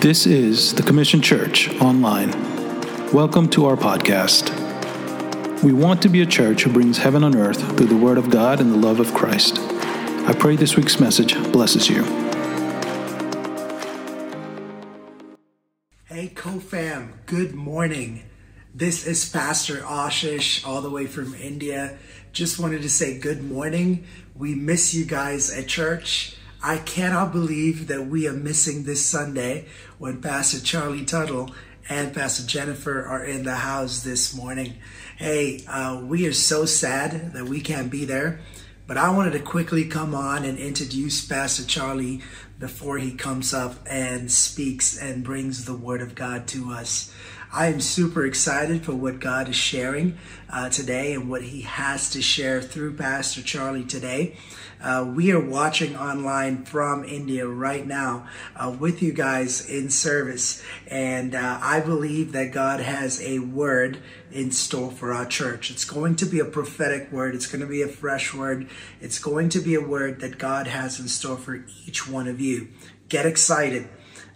This is the Commission Church Online. Welcome to our podcast. We want to be a church who brings heaven on earth through the Word of God and the love of Christ. I pray this week's message blesses you. Hey, CoFam, good morning. This is Pastor Ashish, all the way from India. Just wanted to say good morning. We miss you guys at church. I cannot believe that we are missing this Sunday when Pastor Charlie Tuttle and Pastor Jennifer are in the house this morning. Hey, uh, we are so sad that we can't be there, but I wanted to quickly come on and introduce Pastor Charlie before he comes up and speaks and brings the Word of God to us. I am super excited for what God is sharing uh, today and what He has to share through Pastor Charlie today. Uh, we are watching online from India right now uh, with you guys in service. And uh, I believe that God has a word in store for our church. It's going to be a prophetic word, it's going to be a fresh word, it's going to be a word that God has in store for each one of you. Get excited.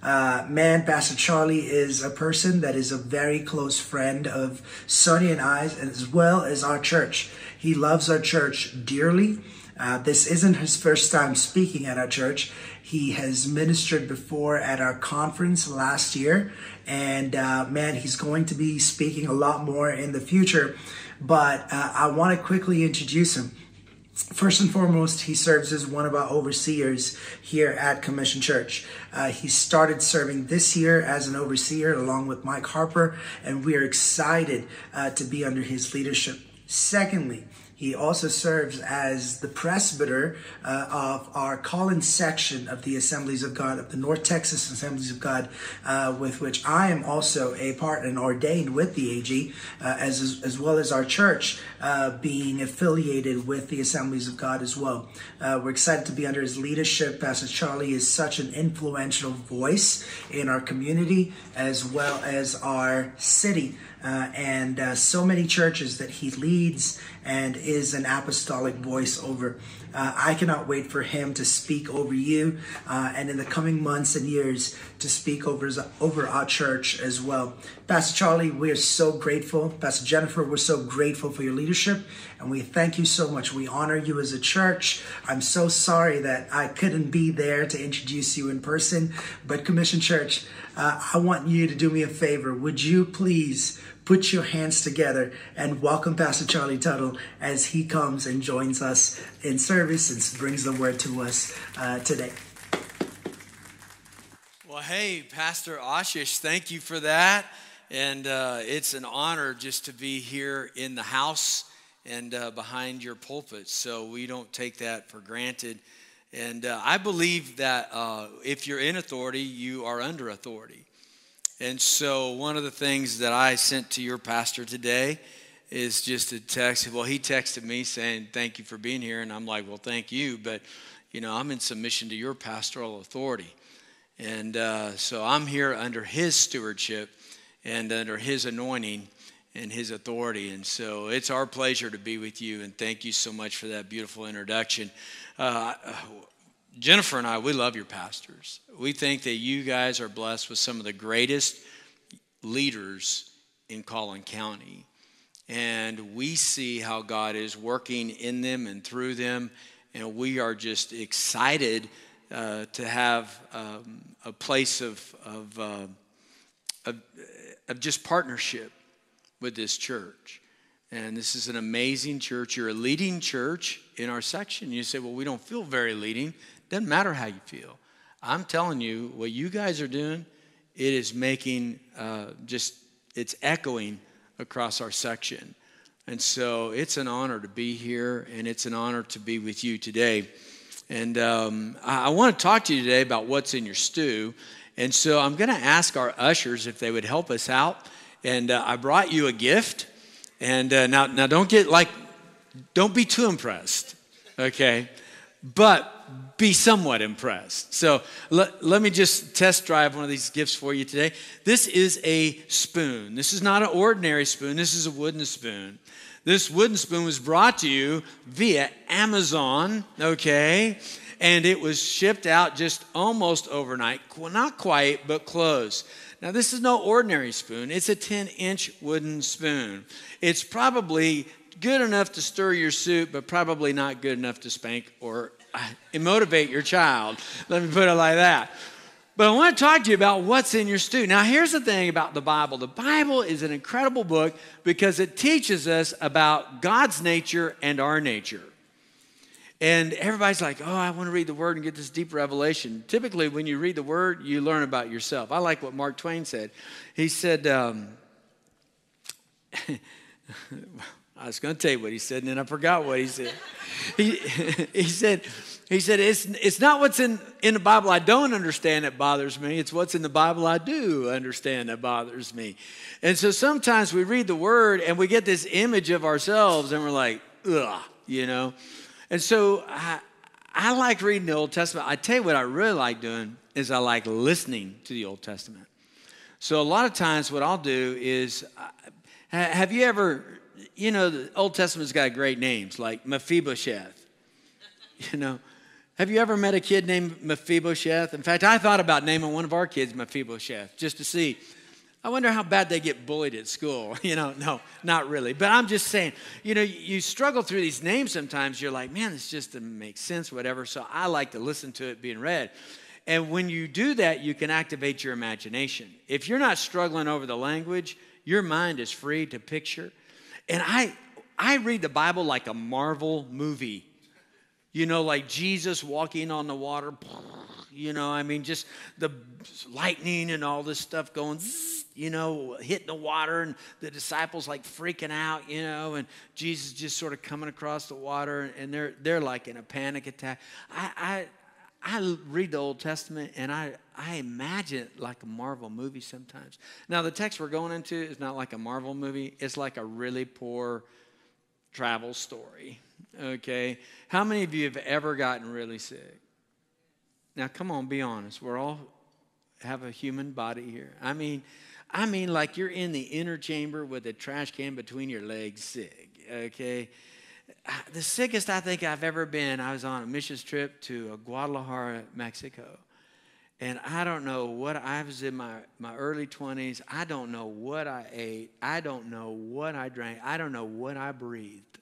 Uh, man, Pastor Charlie is a person that is a very close friend of Sonny and I, as well as our church. He loves our church dearly. Uh, this isn't his first time speaking at our church. He has ministered before at our conference last year, and uh, man, he's going to be speaking a lot more in the future. But uh, I want to quickly introduce him. First and foremost, he serves as one of our overseers here at Commission Church. Uh, he started serving this year as an overseer along with Mike Harper, and we are excited uh, to be under his leadership. Secondly, he also serves as the presbyter uh, of our Collins section of the Assemblies of God, of the North Texas Assemblies of God, uh, with which I am also a part and ordained with the AG, uh, as, as well as our church uh, being affiliated with the Assemblies of God as well. Uh, we're excited to be under his leadership. Pastor Charlie is such an influential voice in our community as well as our city. Uh, and uh, so many churches that he leads and is an apostolic voice over. Uh, I cannot wait for him to speak over you uh, and in the coming months and years to speak over, over our church as well. Pastor Charlie, we are so grateful. Pastor Jennifer, we're so grateful for your leadership and we thank you so much. We honor you as a church. I'm so sorry that I couldn't be there to introduce you in person, but Commission Church, uh, I want you to do me a favor. Would you please put your hands together and welcome Pastor Charlie Tuttle as he comes and joins us in service and brings the word to us uh, today. Well, hey, Pastor Ashish, thank you for that. And uh, it's an honor just to be here in the house and uh, behind your pulpit. So we don't take that for granted. And uh, I believe that uh, if you're in authority, you are under authority. And so, one of the things that I sent to your pastor today is just a text. Well, he texted me saying, Thank you for being here. And I'm like, Well, thank you. But, you know, I'm in submission to your pastoral authority. And uh, so I'm here under his stewardship and under his anointing and his authority. And so it's our pleasure to be with you. And thank you so much for that beautiful introduction. Uh, Jennifer and I, we love your pastors. We think that you guys are blessed with some of the greatest leaders in Collin County. And we see how God is working in them and through them. And we are just excited uh, to have um, a place of, of, uh, of, of just partnership with this church. And this is an amazing church. You're a leading church in our section. You say, well, we don't feel very leading. Doesn't matter how you feel. I'm telling you, what you guys are doing, it is making uh, just, it's echoing across our section. And so it's an honor to be here, and it's an honor to be with you today. And um, I, I want to talk to you today about what's in your stew. And so I'm going to ask our ushers if they would help us out. And uh, I brought you a gift. And uh, now, now don't get like, don't be too impressed, okay? But be somewhat impressed. So let, let me just test drive one of these gifts for you today. This is a spoon. This is not an ordinary spoon, this is a wooden spoon. This wooden spoon was brought to you via Amazon, okay? And it was shipped out just almost overnight. Well, Not quite, but close. Now, this is no ordinary spoon, it's a 10 inch wooden spoon. It's probably good enough to stir your soup, but probably not good enough to spank or motivate your child. Let me put it like that. But I want to talk to you about what's in your stew. Now, here's the thing about the Bible the Bible is an incredible book because it teaches us about God's nature and our nature. And everybody's like, oh, I want to read the word and get this deep revelation. Typically, when you read the word, you learn about yourself. I like what Mark Twain said. He said, um, I was going to tell you what he said, and then I forgot what he said. he, he said, he said, it's, it's not what's in, in the Bible I don't understand that bothers me. It's what's in the Bible I do understand that bothers me. And so sometimes we read the word and we get this image of ourselves and we're like, ugh, you know. And so I, I like reading the Old Testament. I tell you what I really like doing is I like listening to the Old Testament. So a lot of times what I'll do is, uh, have you ever, you know, the Old Testament's got great names like Mephibosheth. You know, have you ever met a kid named Mephibosheth? In fact, I thought about naming one of our kids Mephibosheth just to see. I wonder how bad they get bullied at school. You know, no, not really. But I'm just saying, you know, you struggle through these names sometimes. You're like, man, this just doesn't make sense, whatever. So I like to listen to it being read. And when you do that, you can activate your imagination. If you're not struggling over the language, your mind is free to picture. And I, I read the Bible like a Marvel movie. You know, like Jesus walking on the water, you know, I mean, just the lightning and all this stuff going, you know, hitting the water and the disciples like freaking out, you know, and Jesus just sort of coming across the water and they're, they're like in a panic attack. I, I, I read the Old Testament and I, I imagine it like a Marvel movie sometimes. Now, the text we're going into is not like a Marvel movie, it's like a really poor travel story okay? How many of you have ever gotten really sick? Now, come on, be honest. We're all have a human body here. I mean, I mean, like you're in the inner chamber with a trash can between your legs, sick, okay? The sickest I think I've ever been, I was on a missions trip to Guadalajara, Mexico. And I don't know what I was in my, my early 20s. I don't know what I ate. I don't know what I drank. I don't know what I breathed.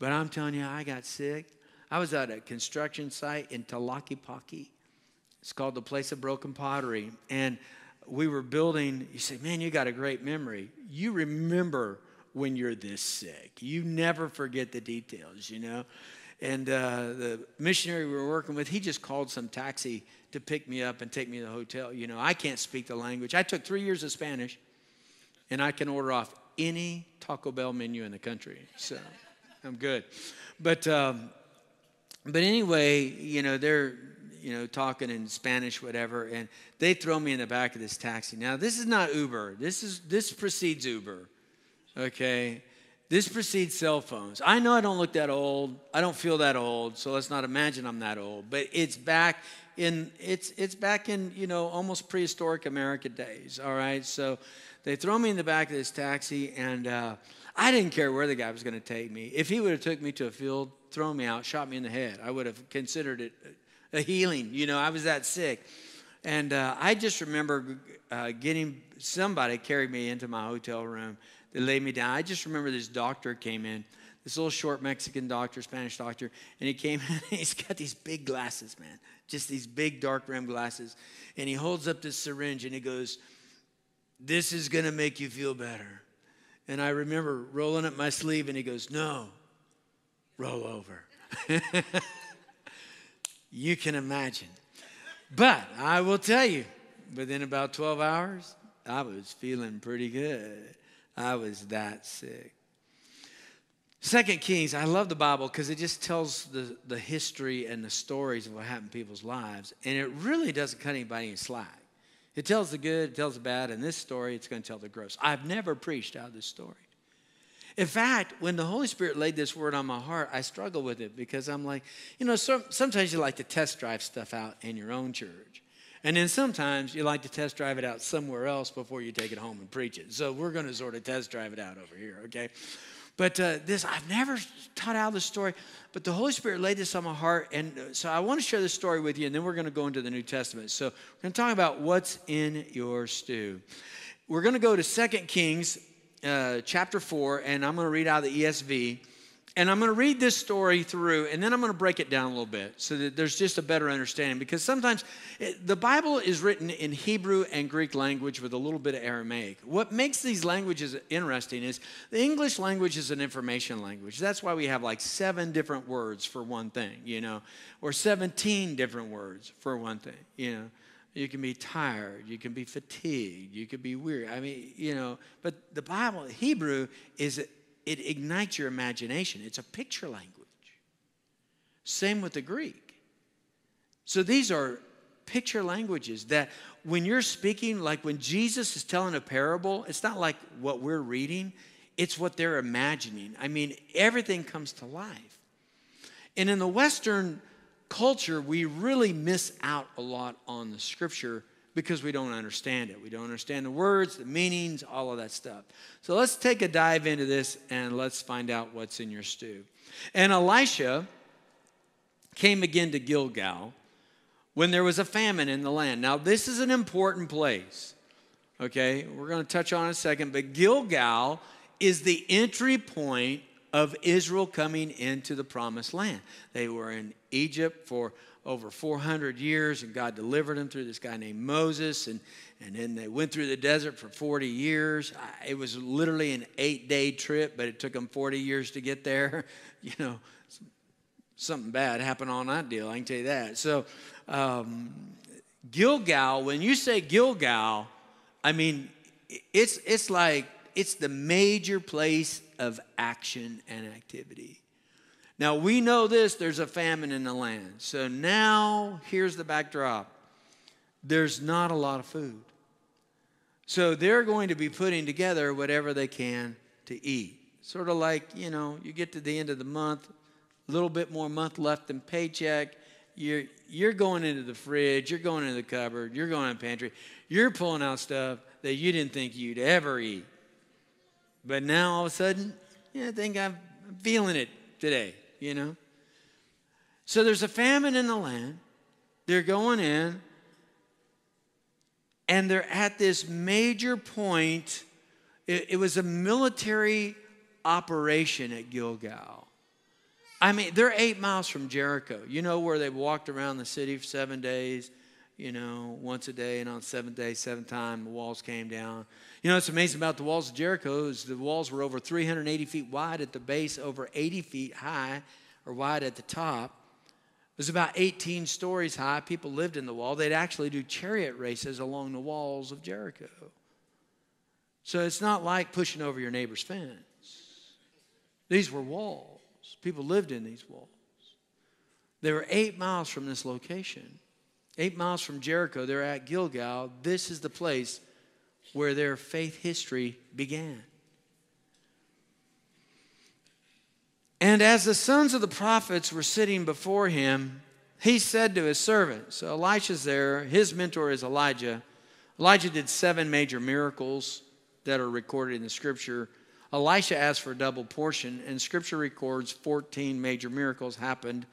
But I'm telling you, I got sick. I was at a construction site in Tlaquepaque. It's called the Place of Broken Pottery. And we were building, you say, man, you got a great memory. You remember when you're this sick. You never forget the details, you know? And uh, the missionary we were working with, he just called some taxi to pick me up and take me to the hotel. You know, I can't speak the language. I took three years of Spanish, and I can order off any Taco Bell menu in the country. So. I'm good. But um, but anyway, you know they're you know talking in Spanish, whatever, and they throw me in the back of this taxi. Now this is not Uber. This is this precedes Uber. Okay. This precedes cell phones. I know I don't look that old. I don't feel that old, so let's not imagine I'm that old. But it's back in it's it's back in you know almost prehistoric America days. All right, so they throw me in the back of this taxi, and uh, I didn't care where the guy was going to take me. If he would have took me to a field, thrown me out, shot me in the head, I would have considered it a healing. You know, I was that sick. And uh, I just remember uh, getting somebody carried me into my hotel room. They laid me down. I just remember this doctor came in, this little short Mexican doctor, Spanish doctor, and he came in. he's got these big glasses, man, just these big dark rim glasses, and he holds up this syringe and he goes, "This is gonna make you feel better." And I remember rolling up my sleeve, and he goes, No, roll over. you can imagine. But I will tell you, within about 12 hours, I was feeling pretty good. I was that sick. Second Kings, I love the Bible because it just tells the, the history and the stories of what happened in people's lives. And it really doesn't cut anybody any slack. It tells the good, it tells the bad. and this story, it's going to tell the gross. I've never preached out of this story. In fact, when the Holy Spirit laid this word on my heart, I struggle with it because I'm like, you know, so, sometimes you like to test drive stuff out in your own church. And then sometimes you like to test drive it out somewhere else before you take it home and preach it. So we're going to sort of test drive it out over here, okay? But uh, this, I've never taught out the story, but the Holy Spirit laid this on my heart. And uh, so I want to share this story with you, and then we're going to go into the New Testament. So we're going to talk about what's in your stew. We're going to go to 2 Kings uh, chapter 4, and I'm going to read out the ESV. And I'm going to read this story through, and then I'm going to break it down a little bit so that there's just a better understanding. Because sometimes it, the Bible is written in Hebrew and Greek language with a little bit of Aramaic. What makes these languages interesting is the English language is an information language. That's why we have like seven different words for one thing, you know, or 17 different words for one thing, you know. You can be tired, you can be fatigued, you can be weary. I mean, you know, but the Bible, Hebrew, is it ignites your imagination. It's a picture language. Same with the Greek. So these are picture languages that when you're speaking, like when Jesus is telling a parable, it's not like what we're reading, it's what they're imagining. I mean, everything comes to life. And in the Western culture, we really miss out a lot on the scripture because we don't understand it. We don't understand the words, the meanings, all of that stuff. So let's take a dive into this and let's find out what's in your stew. And Elisha came again to Gilgal when there was a famine in the land. Now, this is an important place. Okay, we're going to touch on a second, but Gilgal is the entry point of Israel coming into the promised land. They were in Egypt for over 400 years, and God delivered them through this guy named Moses. And, and then they went through the desert for 40 years. It was literally an eight day trip, but it took them 40 years to get there. You know, something bad happened on that deal, I can tell you that. So, um, Gilgal, when you say Gilgal, I mean, it's, it's like it's the major place of action and activity. Now we know this there's a famine in the land. So now here's the backdrop there's not a lot of food. So they're going to be putting together whatever they can to eat. Sort of like, you know, you get to the end of the month, a little bit more month left in paycheck. You're, you're going into the fridge, you're going into the cupboard, you're going in the pantry, you're pulling out stuff that you didn't think you'd ever eat. But now all of a sudden, yeah, I think I'm feeling it today you know? So there's a famine in the land. They're going in, and they're at this major point. It, it was a military operation at Gilgal. I mean, they're eight miles from Jericho. You know where they walked around the city for seven days, you know, once a day, and on seventh day, seventh time, the walls came down. You know, what's amazing about the walls of Jericho is the walls were over 380 feet wide at the base, over 80 feet high or wide at the top. It was about 18 stories high. People lived in the wall. They'd actually do chariot races along the walls of Jericho. So it's not like pushing over your neighbor's fence. These were walls. People lived in these walls. They were eight miles from this location. Eight miles from Jericho, they're at Gilgal. This is the place where their faith history began. And as the sons of the prophets were sitting before him, he said to his servant, so Elisha's there, his mentor is Elijah. Elijah did seven major miracles that are recorded in the scripture. Elisha asked for a double portion, and scripture records 14 major miracles happened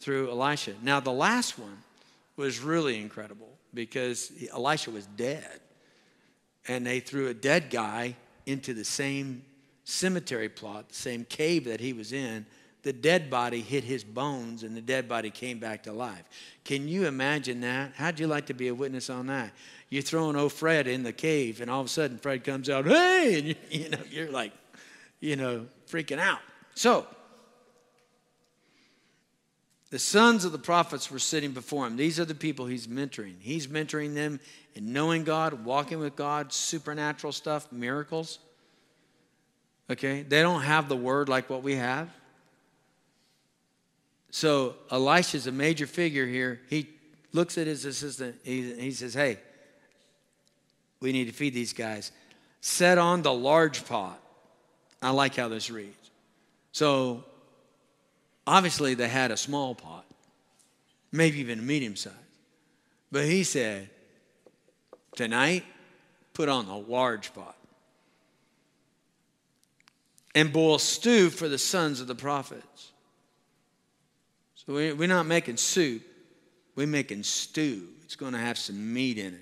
through Elisha. Now, the last one was really incredible because Elisha was dead, and they threw a dead guy into the same cemetery plot, the same cave that he was in, the dead body hit his bones and the dead body came back to life. Can you imagine that? How'd you like to be a witness on that? You're throwing old Fred in the cave and all of a sudden Fred comes out, hey, and you, you know, you're like, you know, freaking out. So, the sons of the prophets were sitting before him. These are the people he's mentoring. He's mentoring them in knowing God, walking with God, supernatural stuff, miracles. Okay? They don't have the word like what we have. So Elisha's a major figure here. He looks at his assistant. He, he says, Hey, we need to feed these guys. Set on the large pot. I like how this reads. So obviously they had a small pot, maybe even a medium size. But he said, Tonight, put on a large pot. and boil stew for the sons of the prophets. So we're not making soup, we're making stew. It's going to have some meat in it.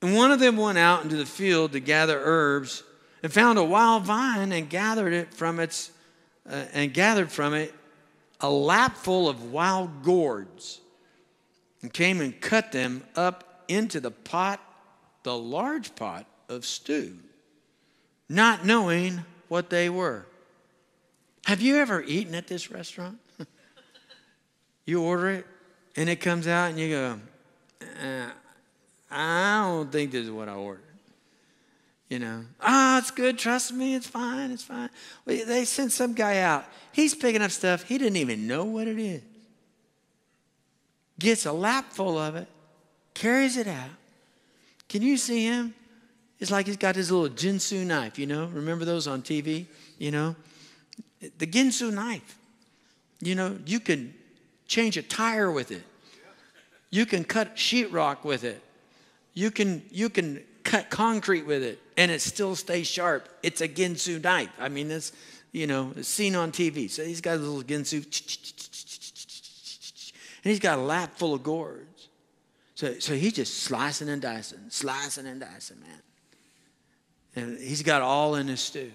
And one of them went out into the field to gather herbs and found a wild vine and gathered it from its uh, and gathered from it a lapful of wild gourds and came and cut them up into the pot the large pot of stew not knowing what they were. Have you ever eaten at this restaurant? You order it and it comes out and you go uh, i don't think this is what i ordered you know, ah, oh, it's good. Trust me, it's fine. It's fine. Well, they sent some guy out. He's picking up stuff. He didn't even know what it is. Gets a lap full of it, carries it out. Can you see him? It's like he's got his little Ginsu knife, you know? Remember those on TV? You know? The Ginsu knife. You know, you can change a tire with it. You can cut sheetrock with it. You can, you can cut concrete with it and it still stays sharp. It's a Ginsu knife. I mean, it's, you know, it's seen on TV. So he's got a little Ginsu, and he's got a lap full of gourds. So, so he's just slicing and dicing, slicing and dicing, man. And he's got all in his stew.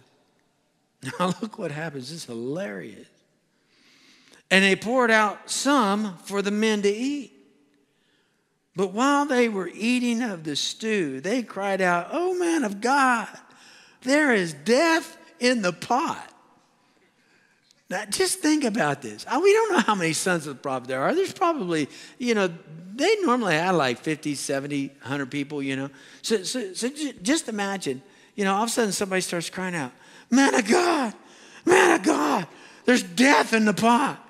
Now look what happens. It's hilarious. And they poured out some for the men to eat. But while they were eating of the stew, they cried out, Oh man of God, there is death in the pot. Now, just think about this. We don't know how many sons of the prophet there are. There's probably, you know, they normally had like 50, 70, 100 people, you know. So, so, so just imagine, you know, all of a sudden somebody starts crying out, Man of God, man of God, there's death in the pot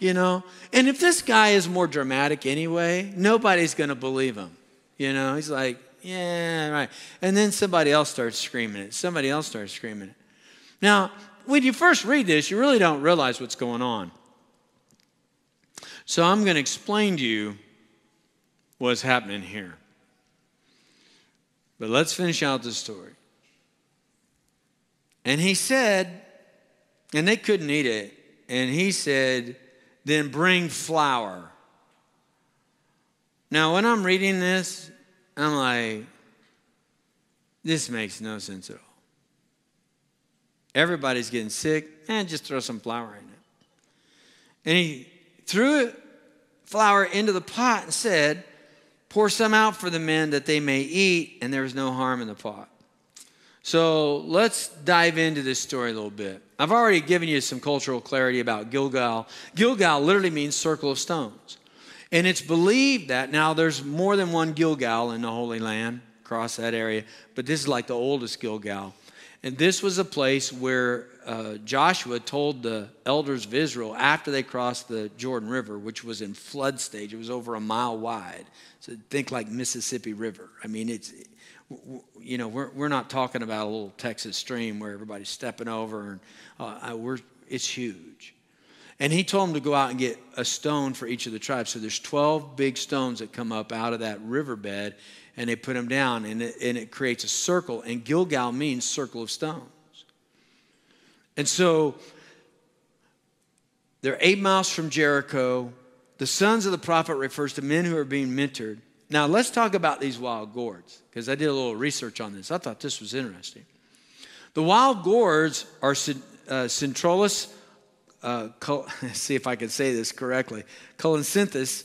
you know? And if this guy is more dramatic anyway, nobody's going to believe him. You know, he's like, yeah, right. And then somebody else starts screaming it. Somebody else starts screaming it. Now, when you first read this, you really don't realize what's going on. So I'm going to explain to you what's happening here. But let's finish out the story. And he said, and they couldn't eat it. And he said, then bring flour. Now, when I'm reading this, I'm like, this makes no sense at all. Everybody's getting sick, and just throw some flour in it. And he threw flour into the pot and said, Pour some out for the men that they may eat, and there was no harm in the pot. So let's dive into this story a little bit. I've already given you some cultural clarity about Gilgal. Gilgal literally means circle of stones. And it's believed that now there's more than one Gilgal in the Holy Land across that area, but this is like the oldest Gilgal. And this was a place where uh, Joshua told the elders of Israel after they crossed the Jordan River, which was in flood stage, it was over a mile wide. So think like Mississippi River. I mean, it's you know, we're, we're not talking about a little Texas stream where everybody's stepping over. And, uh, we're, it's huge. And he told them to go out and get a stone for each of the tribes. So there's 12 big stones that come up out of that riverbed, and they put them down, and it, and it creates a circle. And Gilgal means circle of stones. And so they're eight miles from Jericho. The sons of the prophet refers to men who are being mentored. Now, let's talk about these wild gourds, because I did a little research on this. I thought this was interesting. The wild gourds are uh, Citrullus, uh, see if I can say this correctly, colocynthis,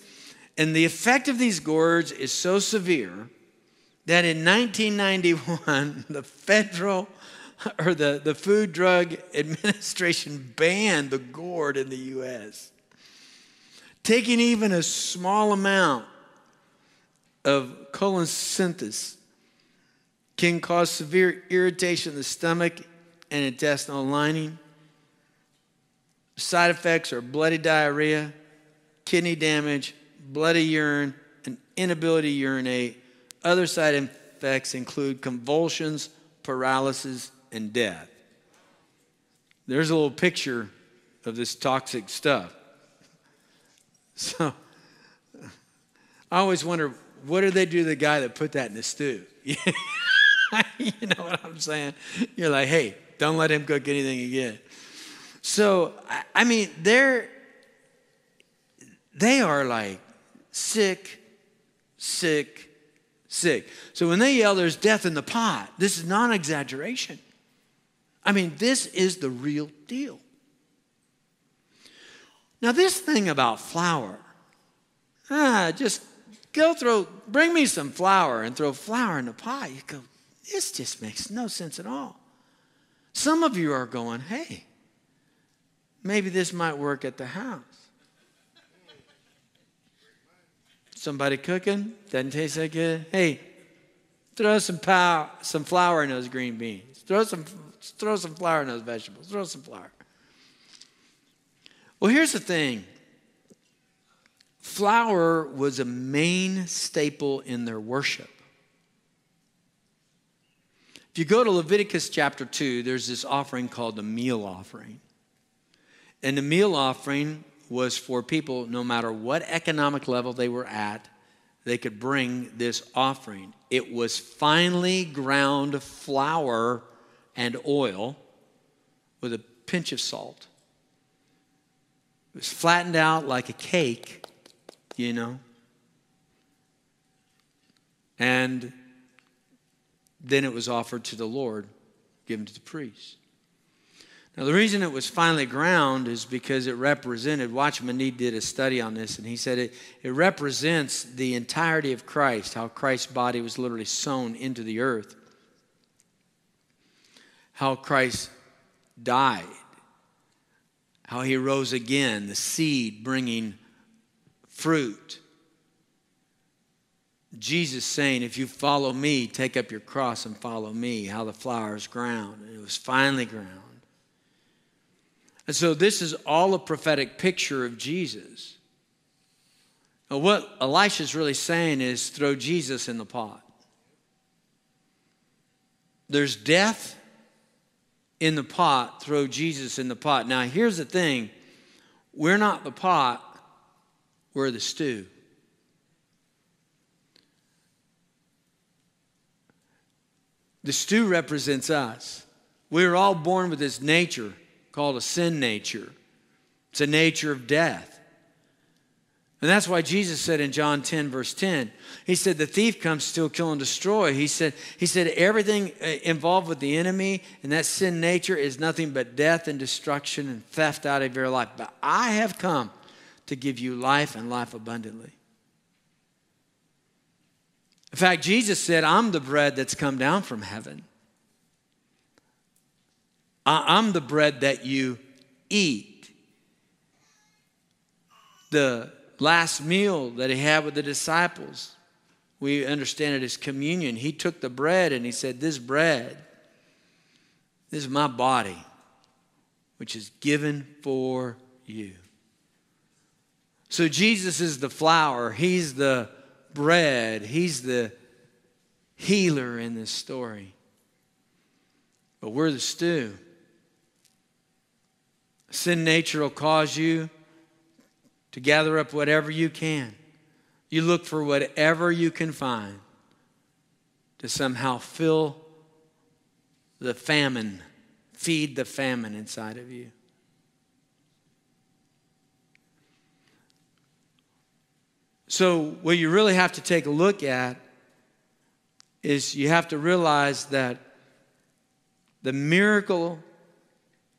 and the effect of these gourds is so severe that in 1991, the federal or the, the Food Drug Administration banned the gourd in the U.S. Taking even a small amount of colocynthis can cause severe irritation in the stomach and intestinal lining. Side effects are bloody diarrhea, kidney damage, bloody urine, and inability to urinate. Other side effects include convulsions, paralysis, and death. There's a little picture of this toxic stuff. So I always wonder what did they do to the guy that put that in the stew? you know what I'm saying? You're like, hey, don't let him cook anything again. So, I mean, they're, they are like sick, sick, sick. So when they yell, there's death in the pot, this is non exaggeration. I mean, this is the real deal. Now, this thing about flour, ah, just go throw, bring me some flour and throw flour in the pot. You go, this just makes no sense at all. Some of you are going, hey, maybe this might work at the house. Somebody cooking, doesn't taste that good. Hey, throw some pow, some flour in those green beans. Throw some, throw some flour in those vegetables. Throw some flour. Well, here's the thing flour was a main staple in their worship. If you go to Leviticus chapter 2, there's this offering called the meal offering. And the meal offering was for people, no matter what economic level they were at, they could bring this offering. It was finely ground flour and oil with a pinch of salt. It was flattened out like a cake, you know. And then it was offered to the Lord, given to the priest. Now, the reason it was finally ground is because it represented, Watchman Nee did a study on this, and he said it, it represents the entirety of Christ, how Christ's body was literally sown into the earth, how Christ died, how he rose again, the seed bringing fruit. Jesus saying, If you follow me, take up your cross and follow me, how the flour is ground. And it was finely ground. And so this is all a prophetic picture of Jesus. Now, what Elisha's really saying is throw Jesus in the pot. There's death in the pot, throw Jesus in the pot. Now, here's the thing we're not the pot, we're the stew. The stew represents us. We are all born with this nature called a sin nature, it's a nature of death. And that's why Jesus said in John 10, verse 10, He said, The thief comes, steal, kill, and destroy. He said, he said, Everything uh, involved with the enemy and that sin nature is nothing but death and destruction and theft out of your life. But I have come to give you life and life abundantly. In fact, Jesus said, I'm the bread that's come down from heaven. I'm the bread that you eat. The last meal that he had with the disciples, we understand it as communion. He took the bread and he said, This bread, this is my body, which is given for you. So Jesus is the flour, he's the bread, he's the healer in this story. But we're the stew. Sin nature will cause you to gather up whatever you can. You look for whatever you can find to somehow fill the famine, feed the famine inside of you. So, what you really have to take a look at is you have to realize that the miracle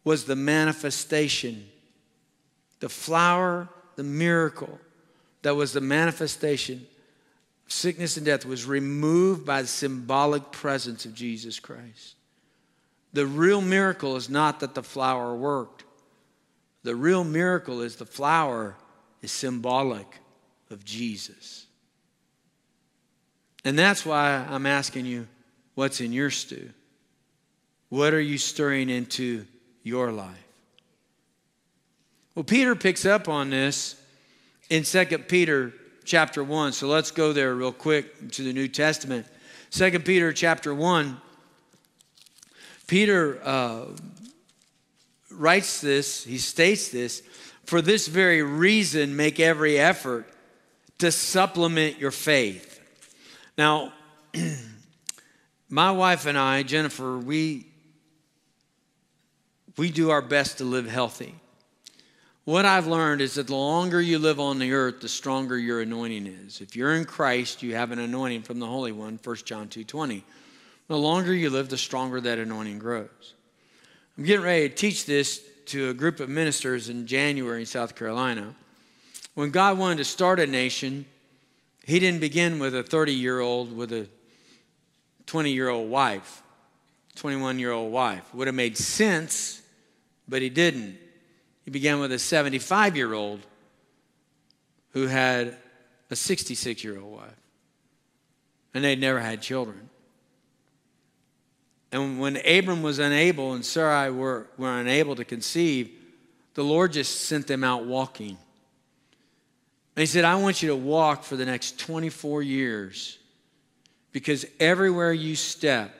was the manifestation. The flour, the miracle that was the manifestation sickness and death was removed by the symbolic presence of Jesus Christ. The real miracle is not that the flour worked. The real miracle is the flour is symbolic of Jesus. And that's why I'm asking you what's in your stew? What are you stirring into your life? Well, Peter picks up on this in 2 Peter chapter 1. So let's go there real quick to the New Testament. 2 Peter chapter 1. Peter uh, writes this, he states this, for this very reason, make every effort to supplement your faith. Now, my wife and I, Jennifer, we, we do our best to live healthy. What I've learned is that the longer you live on the earth, the stronger your anointing is. If you're in Christ, you have an anointing from the Holy One, 1 John 2.20. The longer you live, the stronger that anointing grows. I'm getting ready to teach this to a group of ministers in January in South Carolina. When God wanted to start a nation, He didn't begin with a 30 year old with a 20 year old wife, 21 year old wife. Would have made sense, but He didn't. He began with a 75 year old who had a 66 year old wife, and they'd never had children. And when Abram was unable and Sarai were, were unable to conceive, the Lord just sent them out walking. And He said, I want you to walk for the next 24 years because everywhere you step,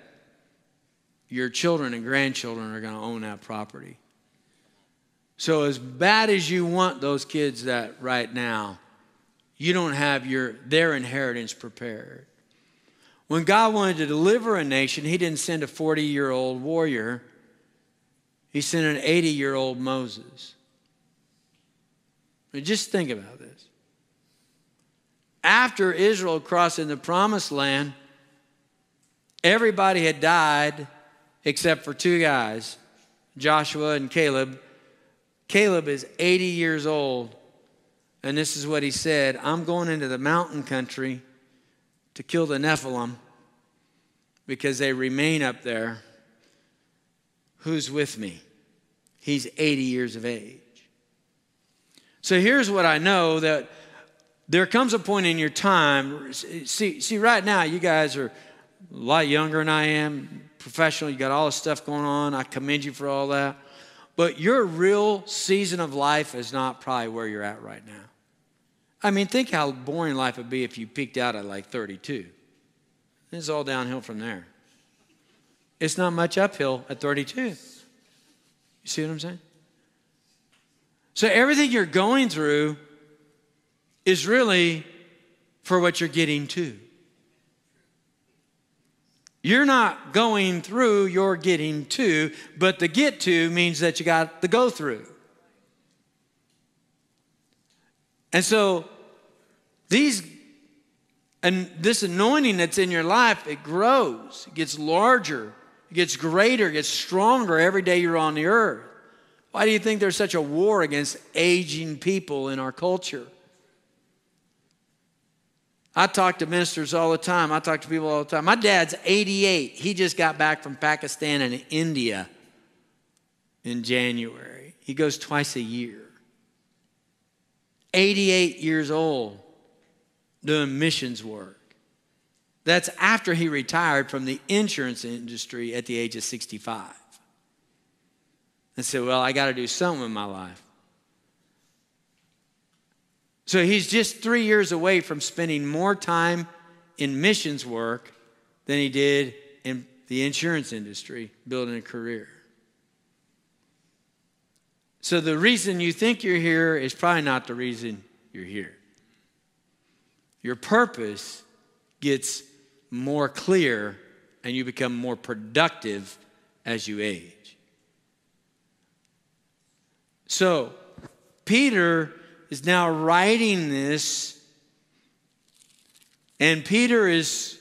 your children and grandchildren are going to own that property. So, as bad as you want those kids that right now, you don't have your, their inheritance prepared. When God wanted to deliver a nation, He didn't send a 40 year old warrior, He sent an 80 year old Moses. I just think about this. After Israel crossed in the promised land, everybody had died except for two guys, Joshua and Caleb. Caleb is 80 years old, and this is what he said I'm going into the mountain country to kill the Nephilim because they remain up there. Who's with me? He's 80 years of age. So here's what I know that there comes a point in your time. See, see, right now, you guys are a lot younger than I am, professional. You got all this stuff going on. I commend you for all that. But your real season of life is not probably where you're at right now. I mean, think how boring life would be if you peaked out at like 32. It's all downhill from there. It's not much uphill at 32. You see what I'm saying? So everything you're going through is really for what you're getting to. You're not going through, you're getting to, but the get to means that you got the go through. And so these and this anointing that's in your life, it grows, it gets larger, it gets greater, it gets stronger every day you're on the earth. Why do you think there's such a war against aging people in our culture? I talk to ministers all the time. I talk to people all the time. My dad's 88. He just got back from Pakistan and India in January. He goes twice a year. 88 years old doing missions work. That's after he retired from the insurance industry at the age of 65. And said, Well, I got to do something in my life. So he's just three years away from spending more time in missions work than he did in the insurance industry, building a career. So the reason you think you're here is probably not the reason you're here. Your purpose gets more clear and you become more productive as you age. So, Peter is now writing this, and Peter is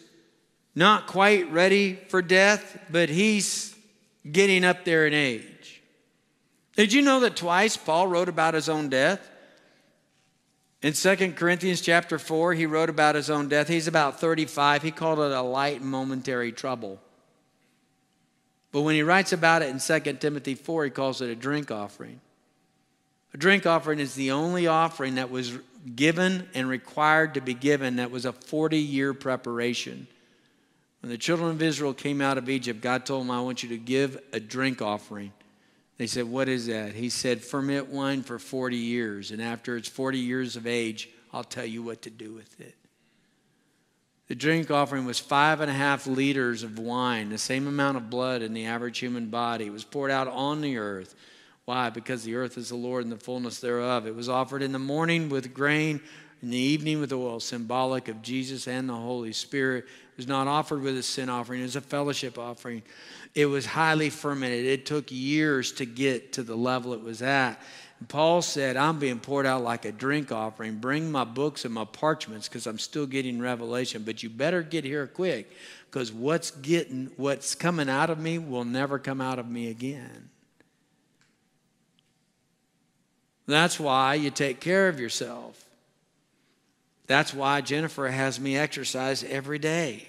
not quite ready for death, but he's getting up there in age. Did you know that twice Paul wrote about his own death? In 2 Corinthians chapter 4, he wrote about his own death. He's about 35. He called it a light momentary trouble. But when he writes about it in 2 Timothy 4, he calls it a drink offering. A drink offering is the only offering that was given and required to be given that was a 40 year preparation. When the children of Israel came out of Egypt, God told them, I want you to give a drink offering. They said, What is that? He said, Ferment wine for 40 years, and after it's 40 years of age, I'll tell you what to do with it. The drink offering was five and a half liters of wine, the same amount of blood in the average human body. It was poured out on the earth. Why? Because the earth is the Lord and the fullness thereof. It was offered in the morning with grain in the evening with oil, symbolic of Jesus and the Holy Spirit. It was not offered with a sin offering, it was a fellowship offering. It was highly fermented. It took years to get to the level it was at. And Paul said, I'm being poured out like a drink offering. Bring my books and my parchments because I'm still getting revelation. But you better get here quick because what's getting what's coming out of me will never come out of me again. That's why you take care of yourself. That's why Jennifer has me exercise every day.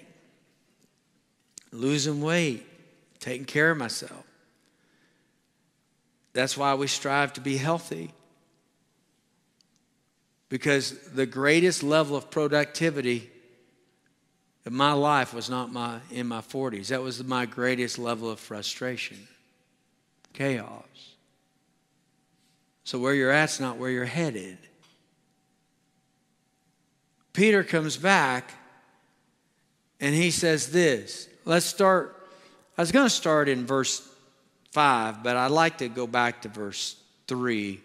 Losing weight, taking care of myself. That's why we strive to be healthy. Because the greatest level of productivity in my life was not my in my 40s. That was my greatest level of frustration. Chaos. So where you're at's not where you're headed. Peter comes back and he says this. Let's start. I was going to start in verse 5, but I'd like to go back to verse 3. It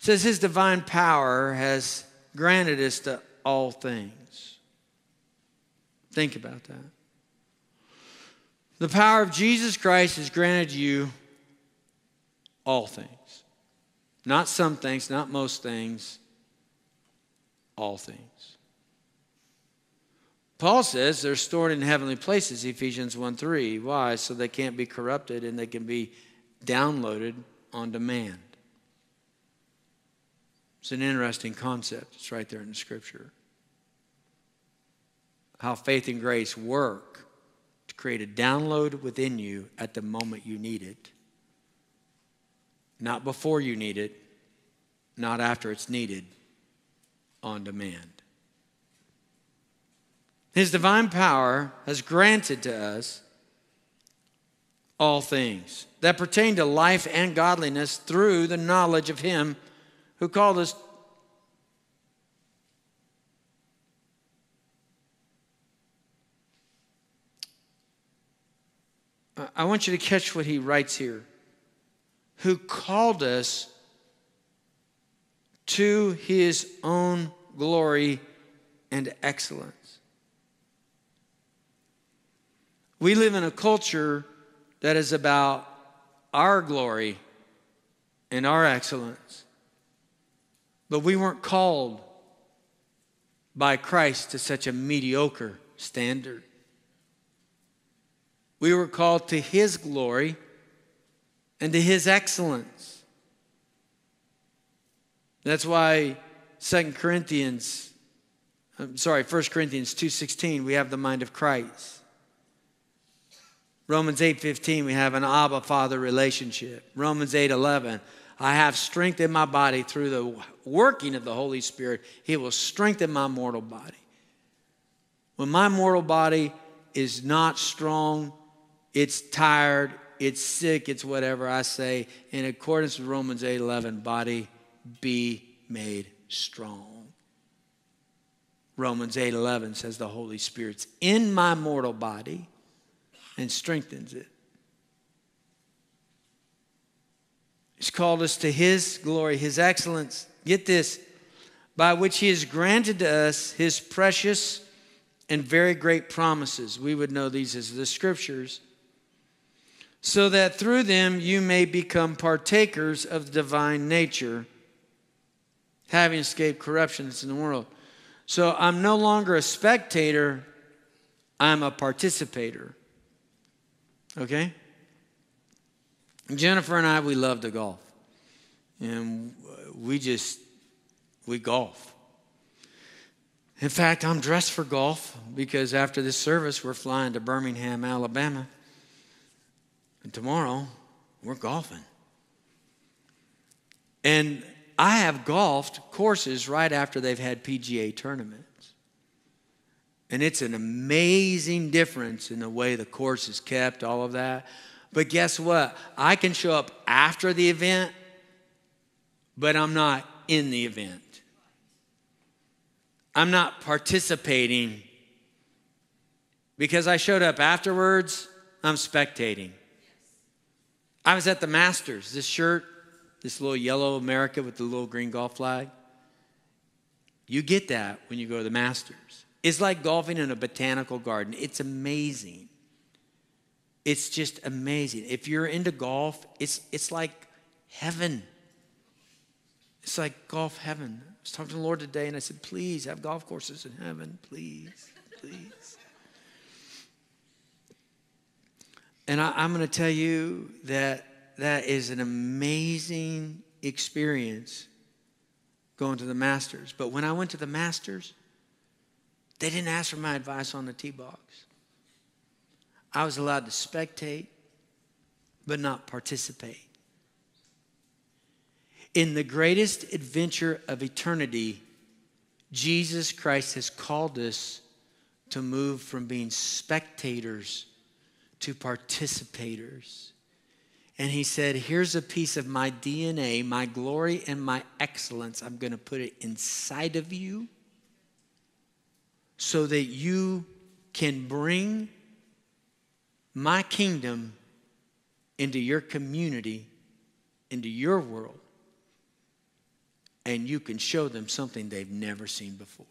says, His divine power has granted us to all things. Think about that. The power of Jesus Christ has granted you all things. Not some things, not most things, all things. Paul says they're stored in heavenly places, Ephesians 1 3. Why? So they can't be corrupted and they can be downloaded on demand. It's an interesting concept. It's right there in the scripture. How faith and grace work to create a download within you at the moment you need it. Not before you need it, not after it's needed, on demand. His divine power has granted to us all things that pertain to life and godliness through the knowledge of Him who called us. I want you to catch what he writes here who called us to his own glory and excellence. We live in a culture that is about our glory and our excellence. But we weren't called by Christ to such a mediocre standard. We were called to His glory and to his excellence. That's why Second Corinthians, I'm sorry, 1 Corinthians 2.16, we have the mind of Christ. Romans 8.15, we have an Abba Father relationship. Romans 8.11, I have strength in my body through the working of the Holy Spirit. He will strengthen my mortal body. When my mortal body is not strong, it's tired, it's sick, it's whatever, I say, in accordance with Romans 8 11, body be made strong. Romans 8 11 says the Holy Spirit's in my mortal body and strengthens it. He's called us to His glory, His excellence. Get this, by which He has granted to us His precious and very great promises. We would know these as the scriptures so that through them you may become partakers of the divine nature, having escaped corruption that's in the world. So I'm no longer a spectator, I'm a participator. Okay? Jennifer and I, we love to golf. And we just, we golf. In fact, I'm dressed for golf because after this service, we're flying to Birmingham, Alabama. And tomorrow, we're golfing. And I have golfed courses right after they've had PGA tournaments. And it's an amazing difference in the way the course is kept, all of that. But guess what? I can show up after the event, but I'm not in the event. I'm not participating because I showed up afterwards, I'm spectating. I was at the Masters. This shirt, this little yellow America with the little green golf flag. You get that when you go to the Masters. It's like golfing in a botanical garden. It's amazing. It's just amazing. If you're into golf, it's, it's like heaven. It's like golf heaven. I was talking to the Lord today and I said, please have golf courses in heaven. Please. And I, I'm going to tell you that that is an amazing experience going to the Masters. But when I went to the Masters, they didn't ask for my advice on the tee box. I was allowed to spectate, but not participate. In the greatest adventure of eternity, Jesus Christ has called us to move from being spectators to participators. And he said, Here's a piece of my DNA, my glory and my excellence. I'm going to put it inside of you so that you can bring my kingdom into your community, into your world, and you can show them something they've never seen before.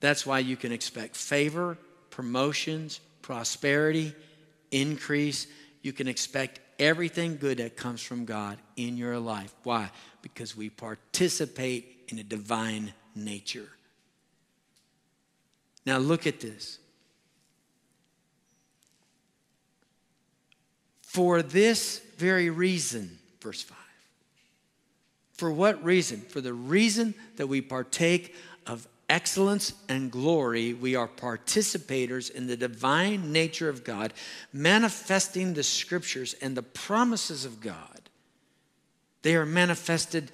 That's why you can expect favor, promotions, prosperity, increase. You can expect everything good that comes from God in your life. Why? Because we participate in a divine nature. Now, look at this. For this very reason, verse 5. For what reason? For the reason that we partake of excellence and glory, we are participators in the divine nature of God, manifesting the scriptures and the promises of God. They are manifested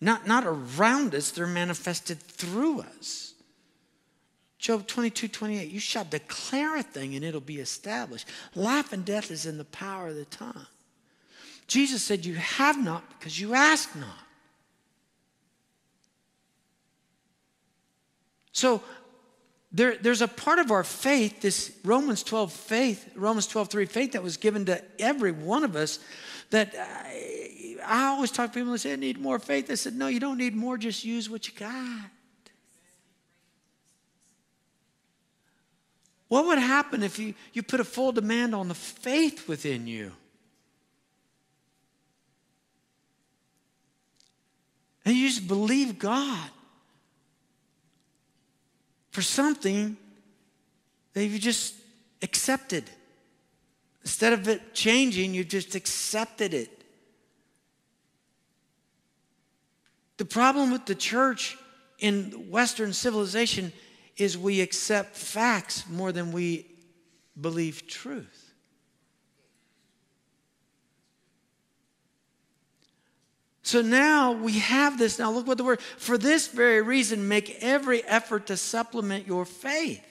not, not around us, they're manifested through us. Job 22, 28, you shall declare a thing and it'll be established. Life and death is in the power of the tongue. Jesus said, You have not because you ask not. So there, there's a part of our faith, this Romans 12 faith, Romans 12, 3 faith that was given to every one of us that I, I always talk to people and say, I need more faith. I said, No, you don't need more, just use what you got. What would happen if you, you put a full demand on the faith within you? And you just believe God for something that you just accepted. Instead of it changing, you just accepted it. The problem with the church in Western civilization is we accept facts more than we believe truth. So now we have this. Now look what the word, for this very reason, make every effort to supplement your faith.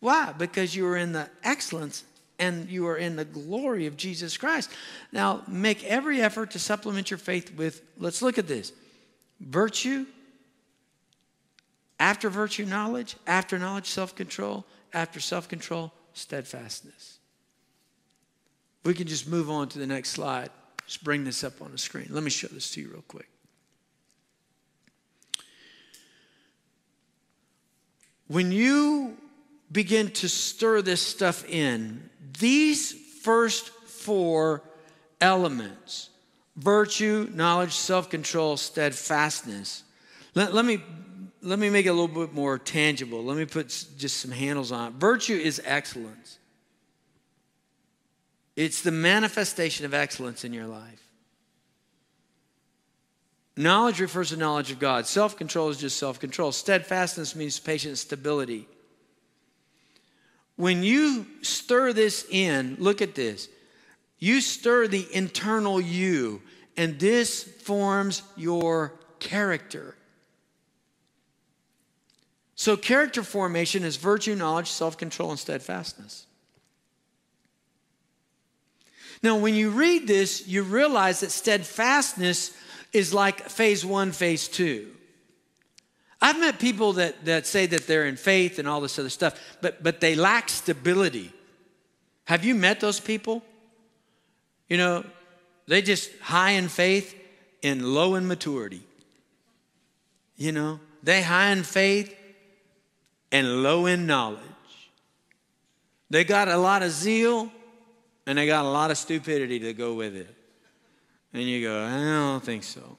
Why? Because you are in the excellence and you are in the glory of Jesus Christ. Now make every effort to supplement your faith with, let's look at this virtue, after virtue, knowledge. After knowledge, self control. After self control, steadfastness. We can just move on to the next slide. Just bring this up on the screen. Let me show this to you real quick. When you begin to stir this stuff in, these first four elements virtue, knowledge, self control, steadfastness. Let, let me let me make it a little bit more tangible. Let me put just some handles on it. Virtue is excellence, it's the manifestation of excellence in your life. Knowledge refers to knowledge of God. Self control is just self control. Steadfastness means patient stability. When you stir this in, look at this. You stir the internal you, and this forms your character. So, character formation is virtue, knowledge, self control, and steadfastness. Now, when you read this, you realize that steadfastness is like phase one, phase two. I've met people that, that say that they're in faith and all this other stuff, but, but they lack stability. Have you met those people? You know, they just high in faith and low in maturity. You know, they high in faith and low in knowledge. They got a lot of zeal and they got a lot of stupidity to go with it. And you go, I don't think so.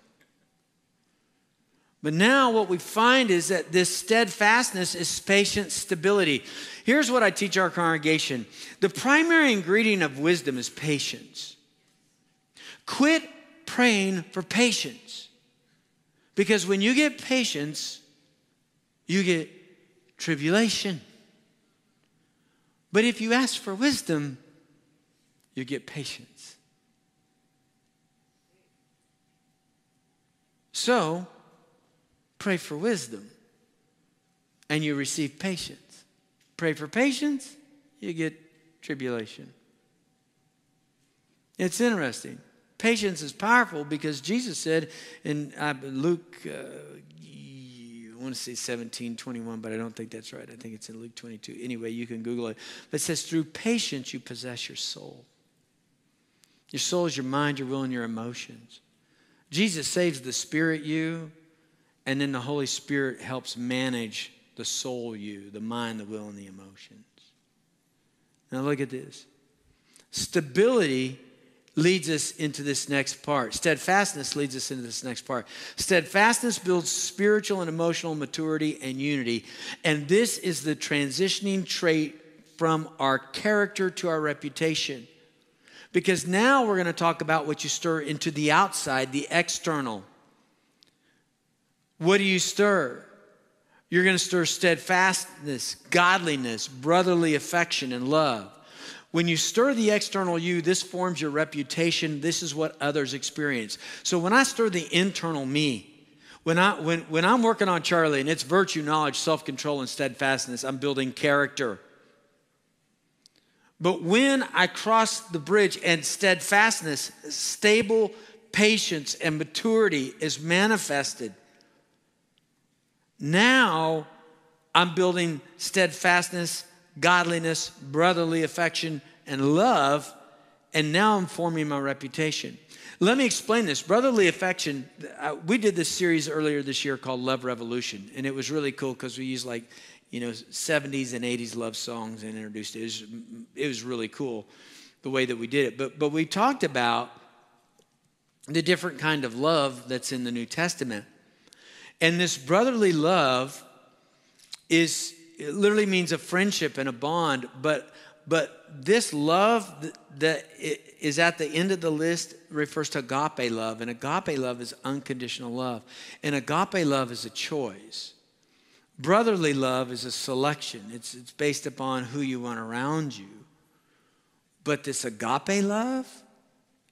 But now what we find is that this steadfastness is patient stability. Here's what I teach our congregation the primary ingredient of wisdom is patience. Quit praying for patience. Because when you get patience, you get tribulation. But if you ask for wisdom, you get patience. So, pray for wisdom and you receive patience. Pray for patience, you get tribulation. It's interesting. Patience is powerful because Jesus said in uh, Luke, uh, I want to say 17, 21, but I don't think that's right. I think it's in Luke 22. Anyway, you can Google it. But it says, through patience you possess your soul. Your soul is your mind, your will, and your emotions. Jesus saves the spirit you, and then the Holy Spirit helps manage the soul you, the mind, the will, and the emotions. Now look at this. Stability leads us into this next part. Steadfastness leads us into this next part. Steadfastness builds spiritual and emotional maturity and unity. And this is the transitioning trait from our character to our reputation. Because now we're going to talk about what you stir into the outside, the external. What do you stir? You're going to stir steadfastness, godliness, brotherly affection, and love. When you stir the external you, this forms your reputation. This is what others experience. So when I stir the internal me, when, I, when, when I'm working on Charlie and it's virtue, knowledge, self control, and steadfastness, I'm building character. But when I cross the bridge and steadfastness, stable patience, and maturity is manifested, now I'm building steadfastness, godliness, brotherly affection, and love, and now I'm forming my reputation. Let me explain this. Brotherly affection, uh, we did this series earlier this year called Love Revolution, and it was really cool because we used like, you know, 70s and 80s love songs and introduced it. It was, it was really cool the way that we did it. But, but we talked about the different kind of love that's in the New Testament. And this brotherly love is it literally means a friendship and a bond, but but this love that is at the end of the list refers to agape love, and agape love is unconditional love, and agape love is a choice. Brotherly love is a selection. It's, it's based upon who you want around you. But this agape love,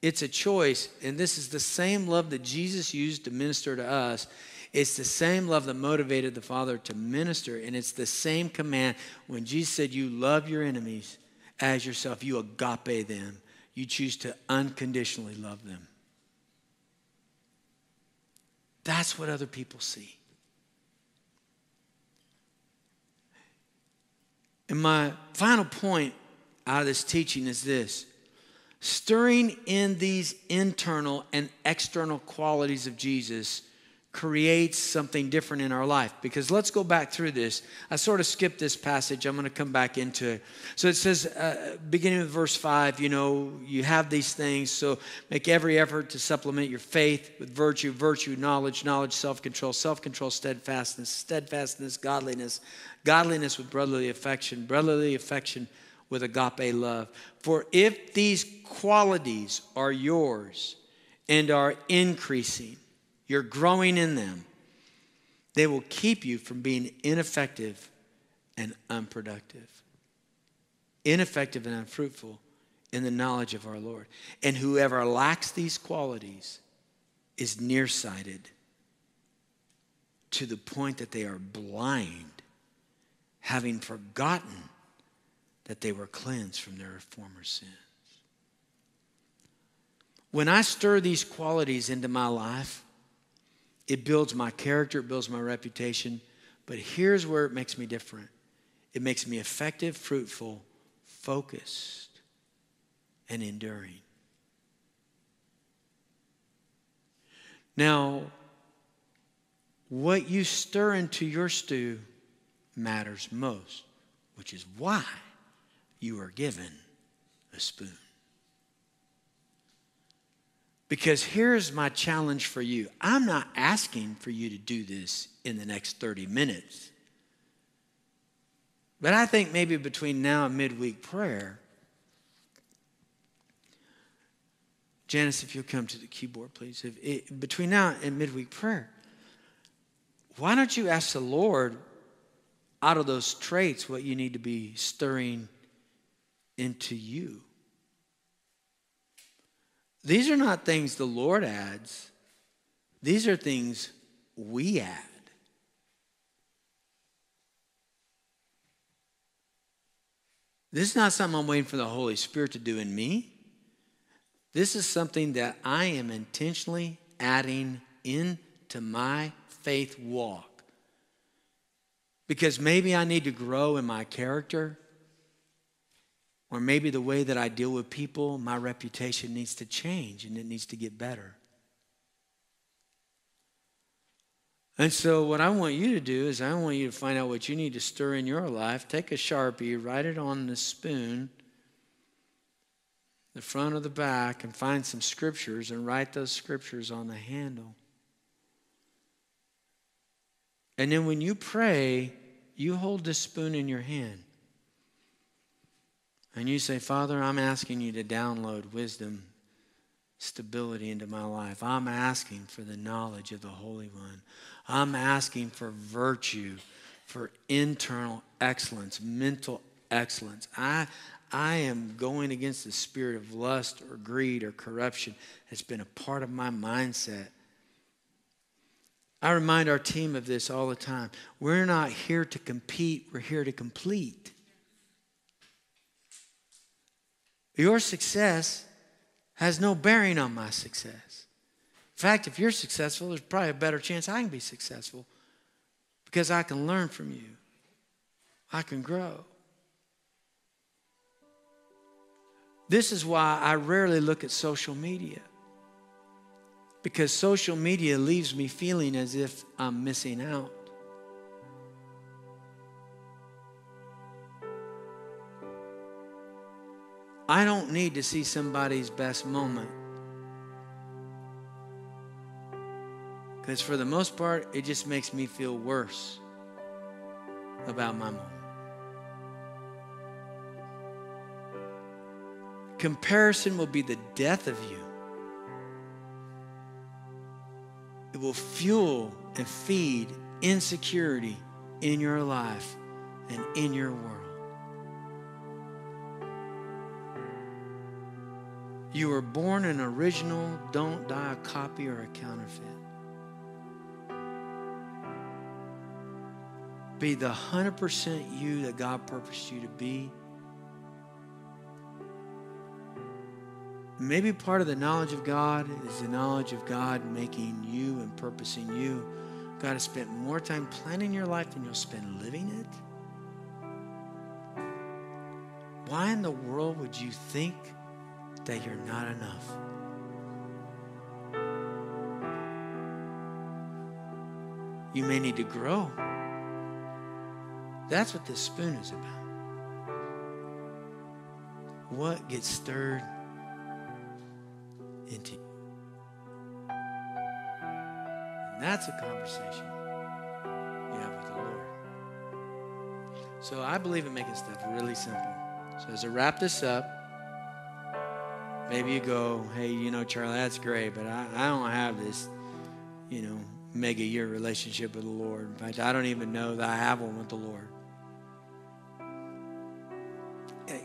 it's a choice. And this is the same love that Jesus used to minister to us. It's the same love that motivated the Father to minister, and it's the same command when Jesus said, You love your enemies as yourself, you agape them, you choose to unconditionally love them. That's what other people see. And my final point out of this teaching is this. Stirring in these internal and external qualities of Jesus creates something different in our life. Because let's go back through this. I sort of skipped this passage. I'm going to come back into it. So it says, uh, beginning with verse 5, you know, you have these things. So make every effort to supplement your faith with virtue, virtue, knowledge, knowledge, self control, self control, steadfastness, steadfastness, godliness, godliness with brotherly affection, brotherly affection with agape love. For if these qualities are yours and are increasing, you're growing in them, they will keep you from being ineffective and unproductive. Ineffective and unfruitful in the knowledge of our Lord. And whoever lacks these qualities is nearsighted to the point that they are blind, having forgotten that they were cleansed from their former sins. When I stir these qualities into my life, it builds my character, it builds my reputation. But here's where it makes me different it makes me effective, fruitful, focused, and enduring. Now, what you stir into your stew matters most, which is why you are given a spoon. Because here's my challenge for you I'm not asking for you to do this in the next 30 minutes. But I think maybe between now and midweek prayer, Janice, if you'll come to the keyboard, please. It, between now and midweek prayer, why don't you ask the Lord out of those traits what you need to be stirring into you? These are not things the Lord adds, these are things we add. This is not something I'm waiting for the Holy Spirit to do in me. This is something that I am intentionally adding into my faith walk. Because maybe I need to grow in my character, or maybe the way that I deal with people, my reputation needs to change and it needs to get better. And so, what I want you to do is, I want you to find out what you need to stir in your life. Take a sharpie, write it on the spoon, the front or the back, and find some scriptures and write those scriptures on the handle. And then, when you pray, you hold this spoon in your hand. And you say, Father, I'm asking you to download wisdom stability into my life. I'm asking for the knowledge of the Holy One. I'm asking for virtue, for internal excellence, mental excellence. I, I am going against the spirit of lust or greed or corruption. that's been a part of my mindset. I remind our team of this all the time. We're not here to compete, we're here to complete. Your success has no bearing on my success. In fact, if you're successful, there's probably a better chance I can be successful because I can learn from you, I can grow. This is why I rarely look at social media. Because social media leaves me feeling as if I'm missing out. I don't need to see somebody's best moment. Because for the most part, it just makes me feel worse about my moment. Comparison will be the death of you. It will fuel and feed insecurity in your life and in your world. You were born an original, don't die a copy or a counterfeit. Be the 100% you that God purposed you to be. Maybe part of the knowledge of God is the knowledge of God making you and purposing you. God has spent more time planning your life than you'll spend living it. Why in the world would you think that you're not enough. You may need to grow. That's what this spoon is about. What gets stirred into you? And that's a conversation you have with the Lord. So I believe in making stuff really simple. So as I wrap this up, Maybe you go, hey, you know, Charlie, that's great, but I, I don't have this, you know, mega year relationship with the Lord. In fact, I don't even know that I have one with the Lord. Eh,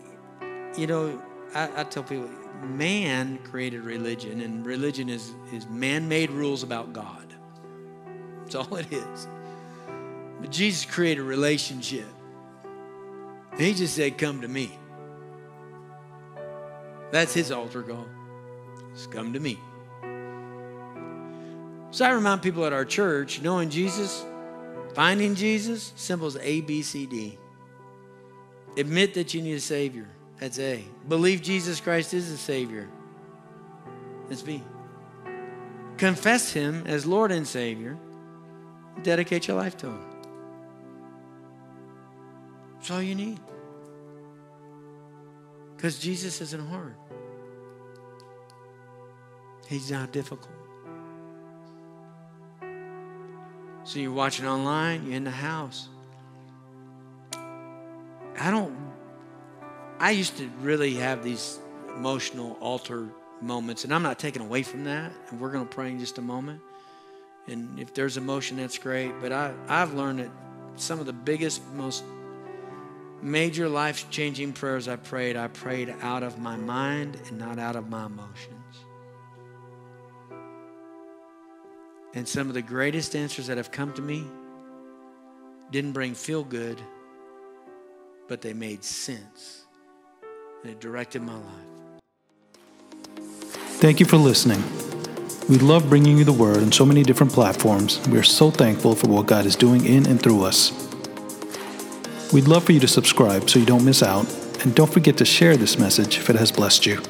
you know, I, I tell people, man created religion, and religion is, is man made rules about God. That's all it is. But Jesus created a relationship. He just said, Come to me. That's his altar call. Just come to me. So I remind people at our church, knowing Jesus, finding Jesus, simple as A, B, C, D. Admit that you need a Savior. That's A. Believe Jesus Christ is a Savior. That's B. Confess Him as Lord and Savior. Dedicate your life to Him. That's all you need. Because Jesus isn't hard, He's not difficult. So you're watching online, you're in the house. I don't, I used to really have these emotional altar moments, and I'm not taking away from that. And we're going to pray in just a moment. And if there's emotion, that's great. But I, I've learned that some of the biggest, most major life changing prayers I prayed, I prayed out of my mind and not out of my emotions. And some of the greatest answers that have come to me didn't bring feel good, but they made sense. And it directed my life. Thank you for listening. We love bringing you the word on so many different platforms. We are so thankful for what God is doing in and through us. We'd love for you to subscribe so you don't miss out, and don't forget to share this message if it has blessed you.